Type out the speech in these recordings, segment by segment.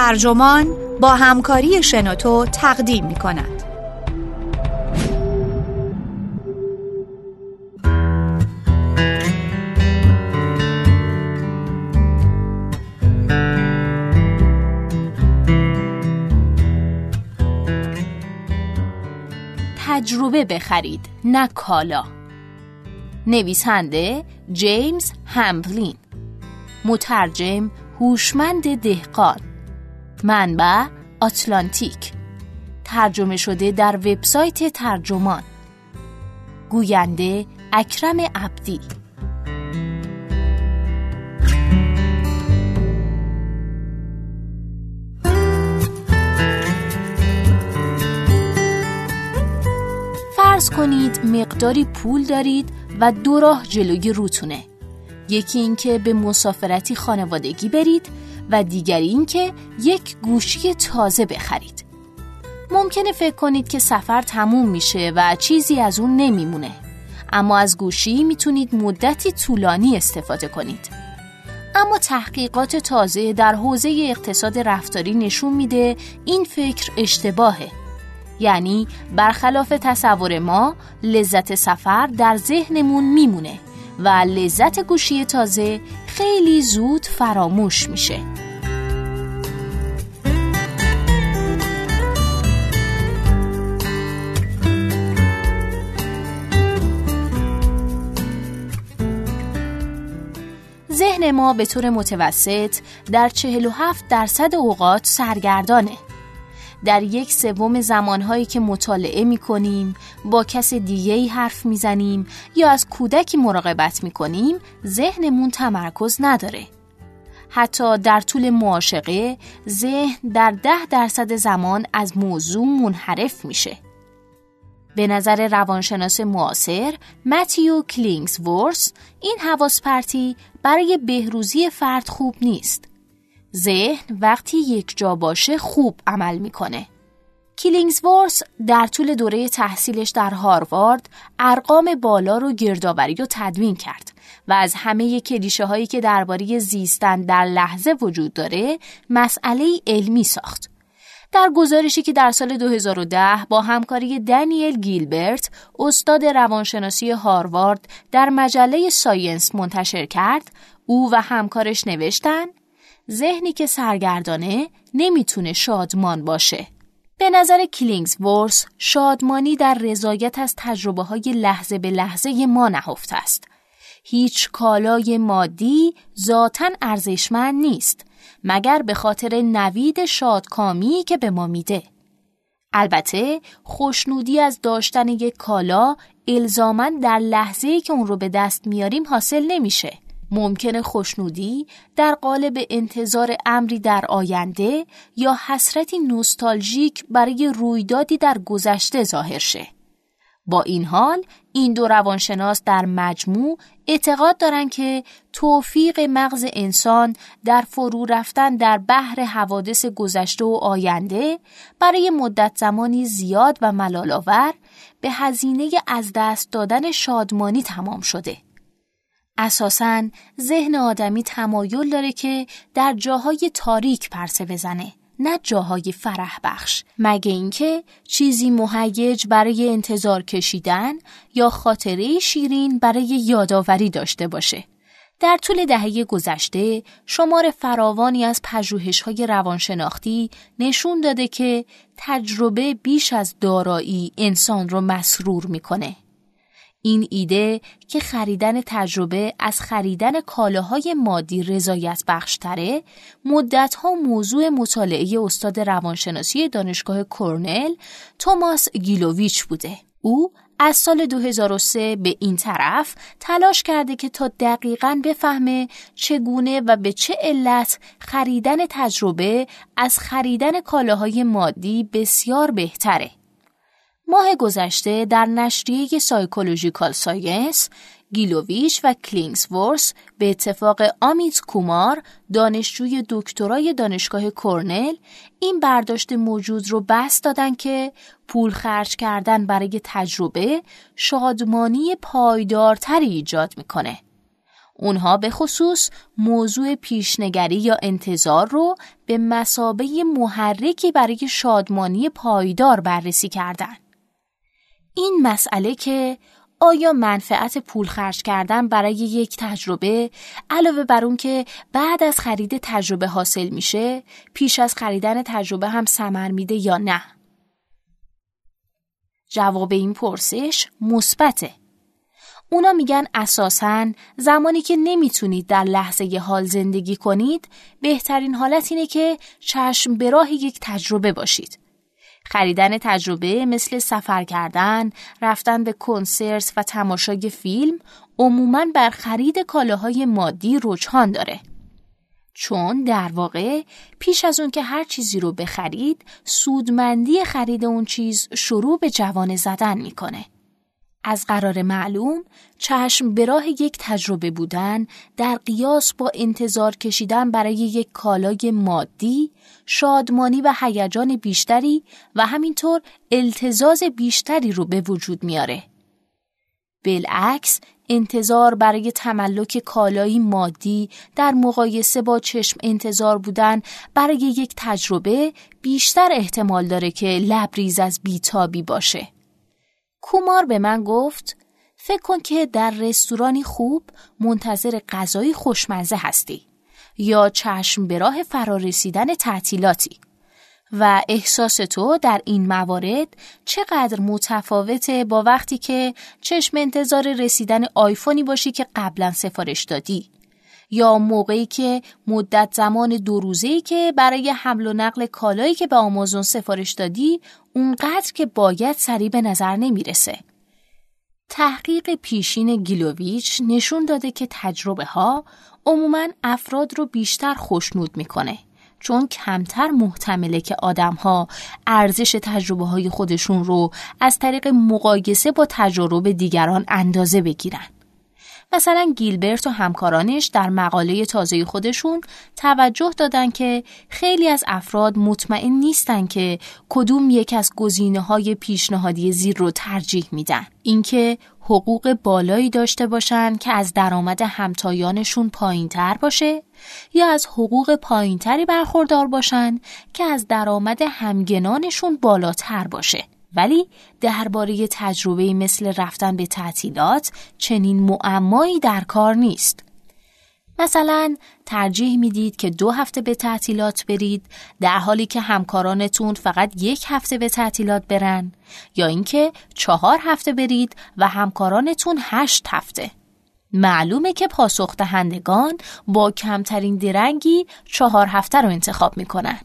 ترجمان با همکاری شنوتو تقدیم می کند. تجربه بخرید نه کالا. نویسنده جیمز همبلین مترجم هوشمند دهقان. منبع آتلانتیک. ترجمه شده در وبسایت ترجمان. گوینده اکرم عبدی. فرض کنید مقداری پول دارید و دو راه جلوی روتونه. یکی اینکه به مسافرتی خانوادگی برید و دیگری اینکه یک گوشی تازه بخرید. ممکنه فکر کنید که سفر تموم میشه و چیزی از اون نمیمونه. اما از گوشی می‌تونید مدتی طولانی استفاده کنید. اما تحقیقات تازه در حوزه اقتصاد رفتاری نشون میده این فکر اشتباهه. یعنی برخلاف تصور ما لذت سفر در ذهنمون میمونه و لذت گوشی تازه خیلی زود فراموش میشه. ذهن ما به طور متوسط در 47 درصد اوقات سرگردانه. در یک سوم زمانهایی که مطالعه می کنیم، با کس دیگه ای حرف می زنیم یا از کودکی مراقبت می کنیم، ذهنمون تمرکز نداره. حتی در طول معاشقه ذهن در ده درصد زمان از موضوع منحرف میشه. به نظر روانشناس معاصر متیو کلینگزورس این حواس پرتی برای بهروزی فرد خوب نیست. ذهن وقتی یک جا باشه خوب عمل می‌کنه. کلینگزورس در طول دوره تحصیلش در هاروارد ارقام بالا رو گردآوری و تدوین کرد و از همه کلیشه هایی که درباره زیستن در لحظه وجود داره مسئله علمی ساخت. در گزارشی که در سال 2010 با همکاری دنیل گیلبرت استاد روانشناسی هاروارد در مجله Science منتشر کرد او و همکارش نوشتن ذهنی که سرگردانه نمی‌تونه شادمان باشه به نظر کلینگز شادمانی در رضایت از تجربه های لحظه به لحظه ما نهفته است هیچ کالای مادی ذاتا ارزشمند نیست مگر به خاطر نوید شادکامی که به ما میده. البته خوشنودی از داشتن یک کالا الزامن در لحظه که اون رو به دست میاریم حاصل نمیشه. ممکنه خوشنودی در قالب انتظار امری در آینده یا حسرتی نوستالژیک برای رویدادی در گذشته ظاهر شه. با این حال این دو روانشناس در مجموع اعتقاد دارند که توفیق مغز انسان در فرو رفتن در بحر حوادث گذشته و آینده برای مدت زمانی زیاد و ملالآور به هزینه از دست دادن شادمانی تمام شده. اساساً ذهن آدمی تمایل داره که در جاهای تاریک پرسه بزنه نه جاهای فرح بخش مگه اینکه چیزی مهیج برای انتظار کشیدن یا خاطره شیرین برای یادآوری داشته باشه. در طول دهه گذشته شمار فراوانی از پژوهش‌های روانشناختی نشون داده که تجربه بیش از دارایی انسان رو مسرور می‌کنه. این ایده که خریدن تجربه از خریدن کالاهای مادی رضایت بخشتره مدتها موضوع مطالعه استاد روانشناسی دانشگاه کرنل توماس گیلوویچ بوده. او از سال 2003 به این طرف تلاش کرده که تا دقیقا بفهمه چگونه و به چه علت خریدن تجربه از خریدن کالاهای مادی بسیار بهتره. ماه گذشته در نشریه Psychological Science گیلوویش و کلینگسورس به اتفاق آمیت کومار دانشجوی دکترای دانشگاه کرنل این برداشت موجود رو بسط دادن که پول خرج کردن برای تجربه شادمانی پایدارتری ایجاد می‌کنه. اونها به خصوص موضوع پیشنگری یا انتظار رو به مسابه محرکی برای شادمانی پایدار بررسی کردن. این مسئله که آیا منفعت پول خرج کردن برای یک تجربه علاوه بر اون که بعد از خرید تجربه حاصل میشه پیش از خریدن تجربه هم سمر میده یا نه؟ جواب این پرسش مثبته. اونا میگن اساساً زمانی که نمی‌تونید در لحظه حال زندگی کنید بهترین حالت اینه که چشم به راه یک تجربه باشید. خریدن تجربه مثل سفر کردن، رفتن به کنسرت و تماشای فیلم عموماً بر خرید کالاهای مادی رجحان داره. چون در واقع پیش از اون که هر چیزی رو بخرید سودمندی خرید اون چیز شروع به جوانه زدن می‌کنه. از قرار معلوم چشم به راه یک تجربه بودن در قیاس با انتظار کشیدن برای یک کالای مادی شادمانی و هیجان بیشتری و همینطور التزاز بیشتری رو به وجود میاره. بالعکس انتظار برای تملک کالایی مادی در مقایسه با چشم انتظار بودن برای یک تجربه بیشتر احتمال داره که لبریز از بیتابی باشه. کومار به من گفت فکر کن که در رستورانی خوب منتظر غذای خوشمزه هستی یا چشم به راه فرارسیدن تعطیلاتی و احساس تو در این موارد چقدر متفاوته با وقتی که چشم انتظار رسیدن آیفونی باشی که قبلا سفارش دادی یا موقعی که مدت زمان دو روزه‌ای که برای حمل و نقل کالایی که به آمازون سفارش دادی اونقدر که باید سریع به نظر نمی‌رسه. تحقیق پیشین گیلوویچ نشون داده که تجربه ها عموماً افراد رو بیشتر خوشنود می‌کنه چون کمتر محتمله که آدمها ارزش تجربه های خودشون رو از طریق مقایسه با تجربه دیگران اندازه بگیرن. مثلا گیلبرت و همکارانش در مقاله تازه خودشون توجه دادن که خیلی از افراد مطمئن نیستن که کدوم یک از گزینه های پیشنهادی زیر رو ترجیح میدن. اینکه حقوق بالایی داشته باشن که از درآمد همتایانشون پایین تر باشه یا از حقوق پایینتری برخوردار باشن که از درآمد همگنانشون بالاتر باشه. ولی درباره تجربه مثل رفتن به تعطیلات چنین معمایی در کار نیست. مثلا ترجیح می‌دید که دو هفته به تعطیلات برید در حالی که همکارانتون فقط یک هفته به تعطیلات برن یا اینکه چهار هفته برید و همکارانتون هشت هفته. معلومه که پاسخ دهندگان با کمترین درنگی چهار هفته رو انتخاب می‌کنن.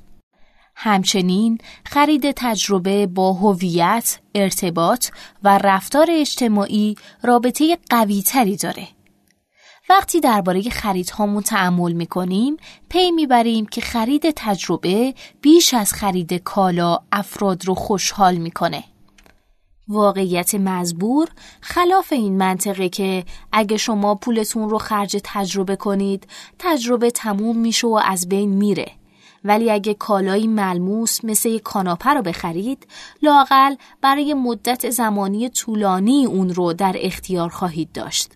همچنین خرید تجربه با هویت، ارتباط و رفتار اجتماعی رابطه قویتری داره. وقتی درباره خریدهامون تعمل می‌کنیم پی می‌بریم که خرید تجربه بیش از خرید کالا افراد رو خوشحال می‌کنه. واقعیت مزبور خلاف این منطقه که اگه شما پولتون رو خرج تجربه کنید تجربه تموم میشه و از بین میره ولی اگه کالایی ملموس مثل یک کاناپه رو بخرید لاقل برای مدت زمانی طولانی اون رو در اختیار خواهید داشت.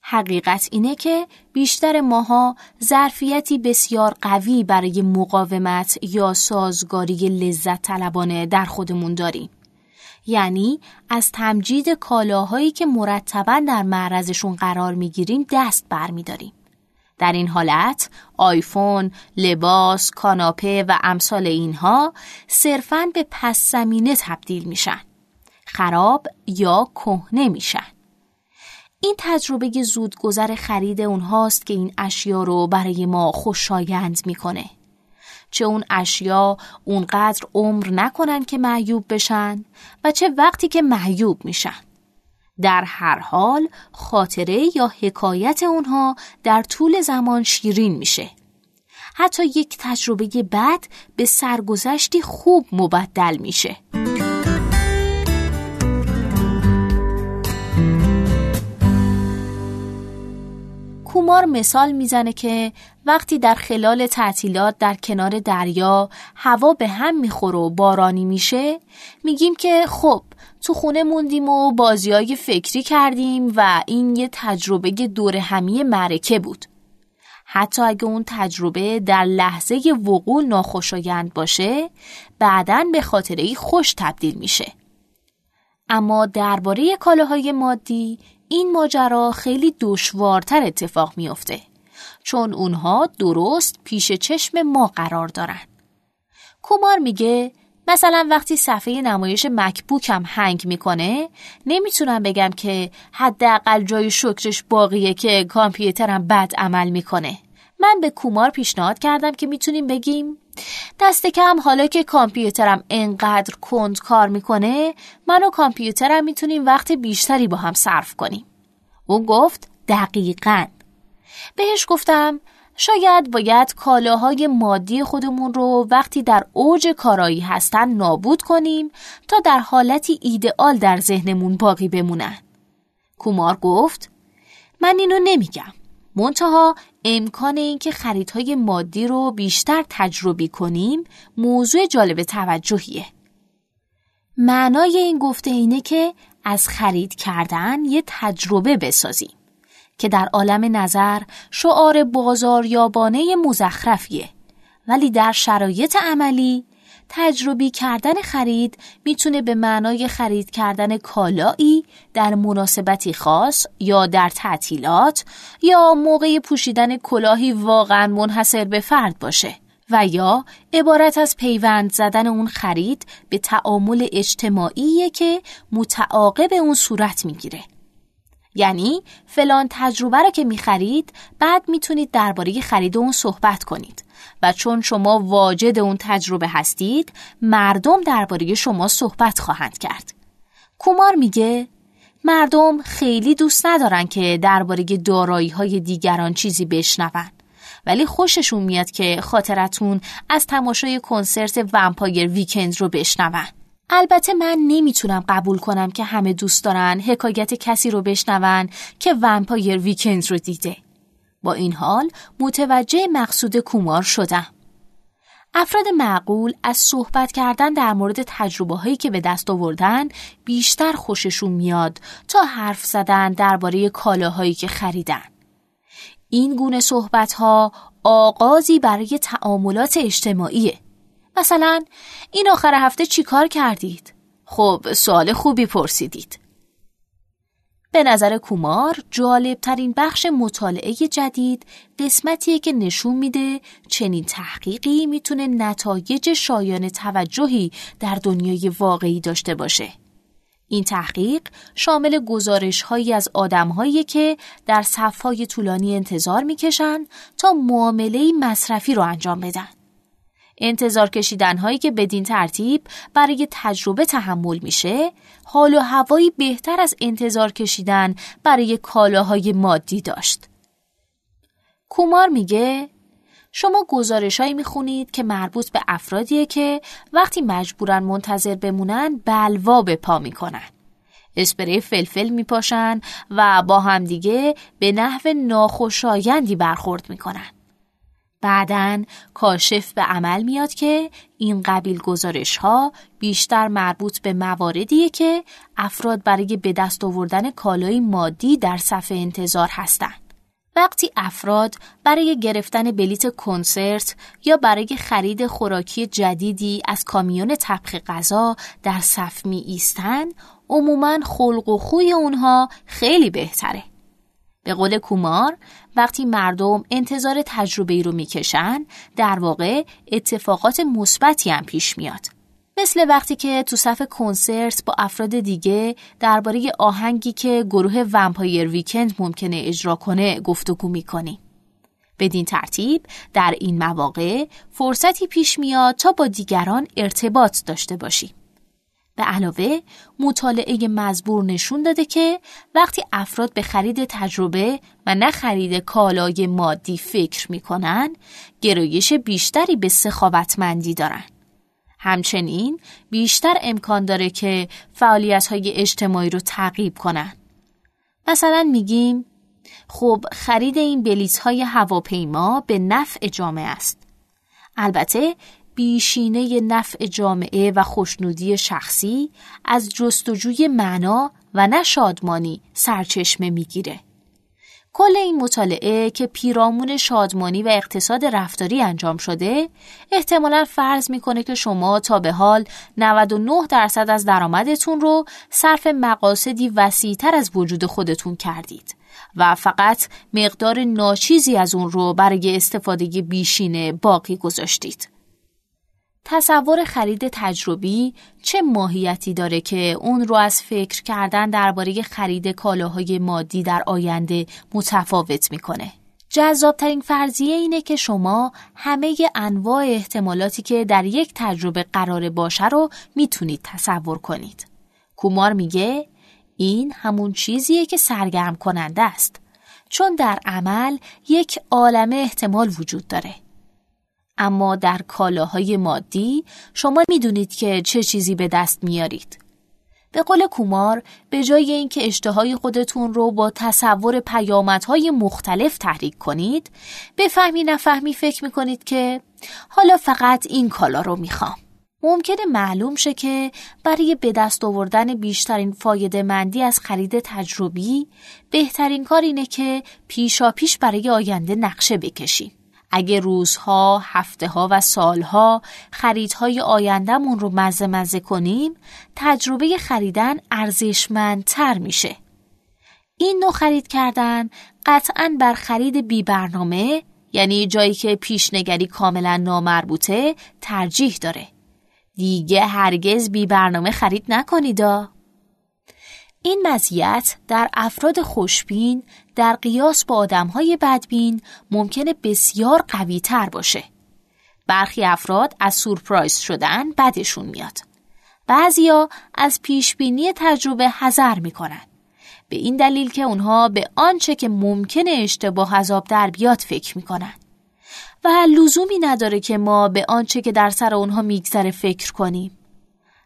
حقیقت اینه که بیشتر ماها ظرفیتی بسیار قوی برای مقاومت یا سازگاری لذت طلبانه در خودمون داریم. یعنی از تمجید کالاهایی که مرتبا در معرضشون قرار می‌گیریم دست برمیداریم. در این حالت آیفون، لباس، کاناپه و امثال اینها صرفاً به پس زمینه تبدیل میشن. خراب یا کهنه میشن. این تجربه زودگذر خرید اونهاست که این اشیا رو برای ما خوشایند می‌کنه. چه اون اشیا اونقدر عمر نکنن که معیوب بشن و چه وقتی که معیوب میشن. در هر حال خاطره یا حکایت اونها در طول زمان شیرین میشه. حتی یک تجربه بد به سرگذشتی خوب مبدل میشه. کومار مثال می‌زنه که وقتی در خلال تعطیلات در کنار دریا هوا به هم می‌خوره و بارانی میشه میگیم که خب تو خونه موندیم و بازیای فکری کردیم و این یه تجربه دور همی معرکه بود. حتی اگه اون تجربه در لحظه وقوع ناخوشایند باشه بعدا به خاطره خوش تبدیل میشه. اما درباره کالاهای مادی این ماجرا خیلی دشوارتر اتفاق میافته چون اونها درست پیش چشم ما قرار دارن. کومار میگه مثلا وقتی صفحه نمایش مکبوکم هنگ می‌کنه نمی‌تونم بگم که حداقل جای شکرش باقیه که کامپیوترم بد عمل می‌کنه من به کومار پیشنهاد کردم که می‌تونیم بگیم دست کم حالا که کامپیوترم انقدر کند کار می‌کنه من و کامپیوترم می‌تونیم وقت بیشتری با هم صرف کنیم اون گفت دقیقا بهش گفتم شاید باید کالاهای مادی خودمون رو وقتی در اوج کارایی هستن نابود کنیم تا در حالتی ایدئال در ذهنمون باقی بمونن. کومار گفت من اینو نمیگم. منتها امکان اینکه خریدهای مادی رو بیشتر تجربی کنیم موضوع جالب توجهیه. معنای این گفته اینه که از خرید کردن یه تجربه بسازیم. که در عالم نظر شعار بازاریابانه مزخرفیه ولی در شرایط عملی تجربی کردن خرید می‌تونه به معنای خرید کردن کالایی در مناسبتی خاص یا در تعطیلات یا موقع پوشیدن کلاهی واقعا منحصر به فرد باشه و یا عبارت از پیوند زدن اون خرید به تعامل اجتماعی که متعاقب اون صورت می‌گیره. یعنی فلان تجربه رو که می‌خرید بعد می‌تونید درباره خرید اون صحبت کنید. و چون شما واجد اون تجربه هستید مردم درباره شما صحبت خواهند کرد. کومار میگه مردم خیلی دوست ندارن که درباره دارایی های دیگران چیزی بشنون. ولی خوششون میاد که خاطرتون از تماشای کنسرت Vampire Weekend رو بشنون. البته من نمی‌تونم قبول کنم که همه دوست دارن حکایت کسی رو بشنون که Vampire Weekend رو دیده. با این حال متوجه مقصود کومار شدم. افراد معقول از صحبت کردن در مورد تجربه هایی که به دست آوردن بیشتر خوششون میاد تا حرف زدن درباره کالاهایی که خریدن. این گونه صحبت ها آغازی برای تعاملات اجتماعیه. مثلا این آخر هفته چی کار کردید؟ خب سوال خوبی پرسیدید. به نظر کومار جالب ترین بخش مطالعه جدید قسمتیه که نشون میده چنین تحقیقی می‌تونه نتایج شایان توجهی در دنیای واقعی داشته باشه. این تحقیق شامل گزارش هایی از آدم هایی که در صفهای طولانی انتظار می‌کشن تا معامله مصرفی رو انجام بدن. انتظار کشیدن هایی که بدین ترتیب برای تجربه تحمل میشه حال و هوایی بهتر از انتظار کشیدن برای کالاهای مادی داشت. کومار میگه شما گزارش هایی می‌خونید که مربوط به افرادیه که وقتی مجبورن منتظر بمونن بلوا به پا می‌کنن. اسپری فلفل میپاشن و با همدیگه به نحو ناخوشایندی برخورد می‌کنن. بعدا کاشف به عمل میاد که این قبیل گزارش ها بیشتر مربوط به مواردیه که افراد برای به دست آوردن کالای مادی در صفحه انتظار هستند. وقتی افراد برای گرفتن بلیت کنسرت یا برای خرید خوراکی جدیدی از کامیون طبخ غذا در صف می ایستن، عموما خلق و خوی اونها خیلی بهتره. به قول کومار وقتی مردم انتظار تجربه ای رو می‌کشن در واقع اتفاقات مثبتی هم پیش میاد. مثل وقتی که تو صف کنسرت با افراد دیگه درباره آهنگی که گروه ومپایر ویکند ممکنه اجرا کنه گفتگو می‌کنیم بدین ترتیب در این مواقع فرصتی پیش میاد تا با دیگران ارتباط داشته باشیم به علاوه مطالعه مزبور نشون داده که وقتی افراد به خرید تجربه و نه خرید کالای مادی فکر می‌کنن گرایش بیشتری به سخاوتمندی دارن. همچنین بیشتر امکان داره که فعالیت های اجتماعی رو تعقیب کنن. مثلا میگیم خب خرید این بلیط های هواپیما به نفع جامعه است. البته بیشینه نفع جامعه و خوشنودی شخصی از جستجوی معنا و نه شادمانی سرچشمه می‌گیره. کل این مطالعه که پیرامون شادمانی و اقتصاد رفتاری انجام شده احتمالا فرض می‌کنه که شما تا به حال 99 درصد از درآمدتون رو صرف مقاصدی وسیعتر از وجود خودتون کردید و فقط مقدار ناچیزی از اون رو برای استفاده بیشینه باقی گذاشتید. تصور خرید تجربی چه ماهیتی داره که اون رو از فکر کردن درباره خرید کالاهای مادی در آینده متفاوت می‌کنه؟ جذابترین فرضیه اینه که شما همه انواع احتمالاتی که در یک تجربه قرار باشه رو می‌تونید تصور کنید. کومار میگه این همون چیزیه که سرگرم کننده است چون در عمل یک عالمه احتمال وجود داره. اما در کالاهای مادی شما می‌دونید که چه چیزی به دست میارید. به قول کومار به جای اینکه اشتهای خودتون رو با تصور پیامدهای مختلف تحریک کنید به فهمی نفهمی فکر می‌کنید که حالا فقط این کالا رو می‌خوام. ممکنه معلوم شه که برای به دست آوردن بیشترین فایده مندی از خرید تجربی بهترین کار اینه که پیشا پیش برای آینده نقشه بکشیم. اگه روزها، هفته ها و سالها خریدهای آیندهمون رو مزه مزه کنیم تجربه خریدن ارزشمندتر میشه. این نوع خرید کردن قطعا بر خرید بی برنامه یعنی جایی که پیشنگری کاملا نامربوطه ترجیح داره. دیگه هرگز بی برنامه خرید نکنیدا. این مزیت در افراد خوشبین در قیاس با آدمهای بدبین ممکنه بسیار قوی تر باشه. برخی افراد از سورپرایز شدن بدشون میاد. بعضیا از پیشبینی تجربه حذر می‌کنن. به این دلیل که اونها به آنچه که ممکنه اشتباه عذاب در بیاد فکر می‌کنن. و لزومی نداره که ما به آنچه که در سر اونها میگذره فکر کنیم.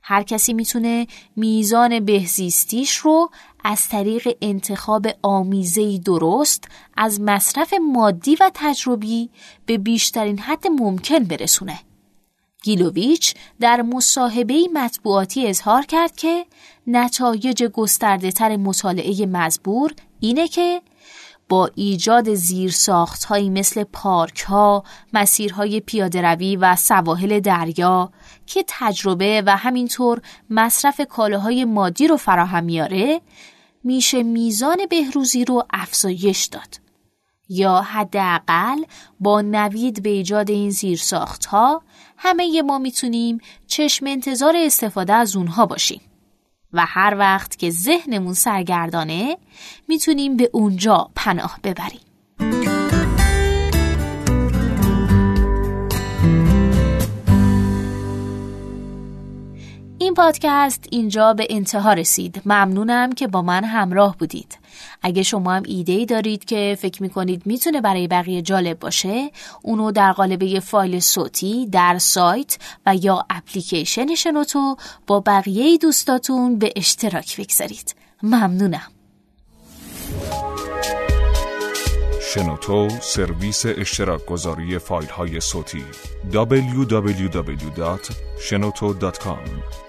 هر کسی می‌تونه میزان بهزیستیش رو از طریق انتخاب آمیزهی درست از مصرف مادی و تجربی به بیشترین حد ممکن برسونه. گیلوویچ در مصاحبه مطبوعاتی اظهار کرد که نتایج گسترده تر مطالعه مزبور اینه که با ایجاد هایی مثل پارک ها، مسیرهای پیاده روی و سواحل دریا که تجربه و همینطور مصرف کالاهای مادی رو فراهم میاره میشه میزان بهروزی رو افزایش داد. یا حداقل با نوید به ایجاد این زیرساخت ها همه ما می‌تونیم چشم انتظار استفاده از اونها باشیم. و هر وقت که ذهنمون سرگردانه می‌تونیم به اونجا پناه ببریم. این پادکست اینجا به انتها رسید. ممنونم که با من همراه بودید. اگه شما هم ایده ای دارید که فکر می‌کنید می‌تونه برای بقیه جالب باشه اونو در قالب فایل صوتی در سایت و یا اپلیکیشن شنوتو با بقیه دوستاتون به اشتراک بگذارید. ممنونم. شنوتو سرویس اشتراک گذاری فایل های صوتی www.shenoto.com